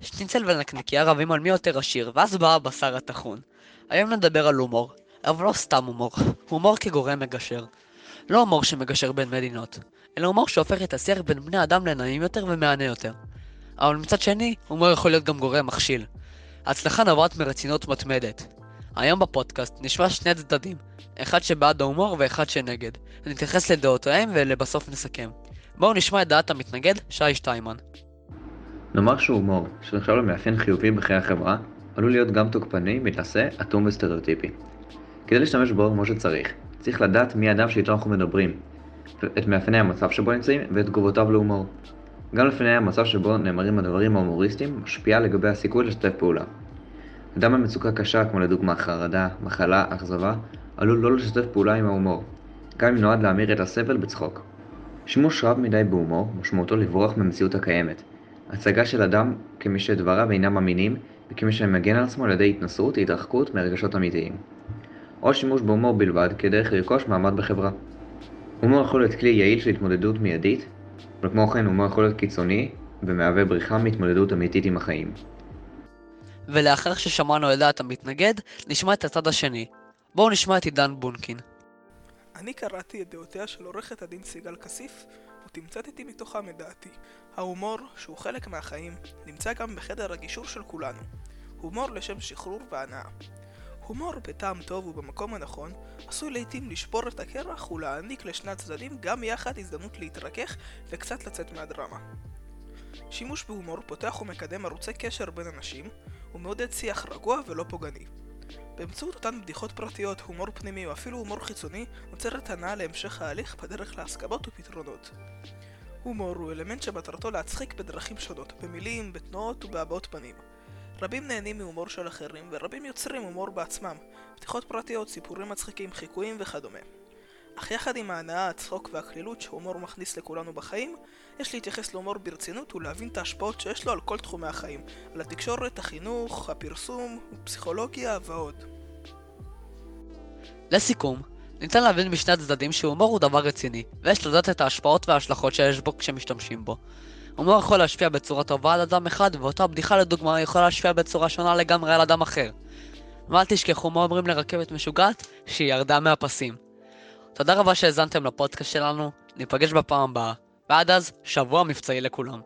שניצל ונקניקיה רבים על מי יותר עשיר, ואז בא הבשר הטחון. היום נדבר על הומור, אבל לא סתם הומור, הומור כגורם מגשר. לא הומור שמגשר בין מדינות, אלא הומור שהופך את השיח בין בני אדם לנעים יותר ומהנה יותר. אבל מצד שני, הומור יכול להיות גם גורם מכשיל. ההצלחה נובעת מרצינות מתמדת. היום בפודקאסט נשמע שני צדדים, אחד שבעד ההומור ואחד שנגד. נתייחס לדעותיהם ולבסוף נסכם. בואו נשמע את דעת המתנגד, שי שטיימן. נאמר שהומור, שנחשב למאפיין חיובי בחיי החברה, עלול להיות גם תוקפני, מתנשא, אטום וסטריאוטיפי. כדי להשתמש בו כמו שצריך, צריך לדעת מי האדם שאיתו אנחנו מדברים, את מאפייני המצב שבו נמצאים ואת תגובותיו להומור. גם לפני המצב שבו נאמרים הדברים ההומוריסטיים משפיע לגבי הסיכוי לשתף פעולה. אדם במצוקה קשה כמו לדוגמה חרדה, מחלה, אכזבה, עלול לא לשתף פעולה עם ההומור, גם אם נועד להמיר את הסבל בצחוק. שימוש רב מדי בהומור משמעותו לברוח מהמציאות הקיימת, הצגה של אדם כמי שדבריו אינם אמינים וכמי שמגן על עצמו על ידי התנסות, התרחקות מרגשות אמיתיים. או שימוש בהומור בלבד כדרך לרכוש מעמד בחברה. הומור יכול להיות כלי יעיל של התמודדות מיידית, אבל כמו כן הומור יכול להיות קיצוני ומהווה בריחה מהתמודדות אמיתית עם החיים. ולאחר ששמענו את דעת המתנגד, נשמע את הצד השני. בואו נשמע את עידן בונקין. אני קראתי את דעותיה של עורכת הדין סיגל כסיף, ותמצתתי מתוכם את דעתי. ההומור, שהוא חלק מהחיים, נמצא גם בחדר הגישור של כולנו. הומור לשם שחרור והנאה. הומור בטעם טוב ובמקום הנכון, עשוי לעיתים לשבור את הקרח ולהעניק לשני הצדדים גם יחד הזדמנות להתרכך וקצת לצאת מהדרמה. שימוש בהומור פותח ומקדם ערוצי קשר בין אנשים, ומעודד שיח רגוע ולא פוגעני. באמצעות אותן בדיחות פרטיות, הומור פנימי או אפילו הומור חיצוני, נוצרת הנאה להמשך ההליך בדרך להסכמות ופתרונות. הומור הוא אלמנט שמטרתו להצחיק בדרכים שונות, במילים, בתנועות ובהבעות פנים. רבים נהנים מהומור של אחרים, ורבים יוצרים הומור בעצמם, בדיחות פרטיות, סיפורים מצחיקים, חיקויים וכדומה. אך יחד עם ההנאה, הצחוק והקלילות שהומור מכניס לכולנו בחיים, יש להתייחס להומור ברצינות ולהבין את ההשפעות שיש לו על כל תחומי החיים, על התקשורת, החינוך, הפרסום, פסיכולוגיה ועוד. לסיכום, ניתן להבין משני הצדדים שהומור הוא דבר רציני, ויש לדעת את ההשפעות וההשלכות שיש בו כשמשתמשים בו. הומור יכול להשפיע בצורה טובה על אדם אחד, ואותה בדיחה לדוגמה יכולה להשפיע בצורה שונה לגמרי על אדם אחר. ואל תשכחו מה אומרים לרכבת משוגעת? שהיא ירדה מהפסים. תודה רבה שהאזנתם לפודקאסט שלנו, ניפגש בפעם הבאה, ועד אז, שבוע מבצעי לכולם.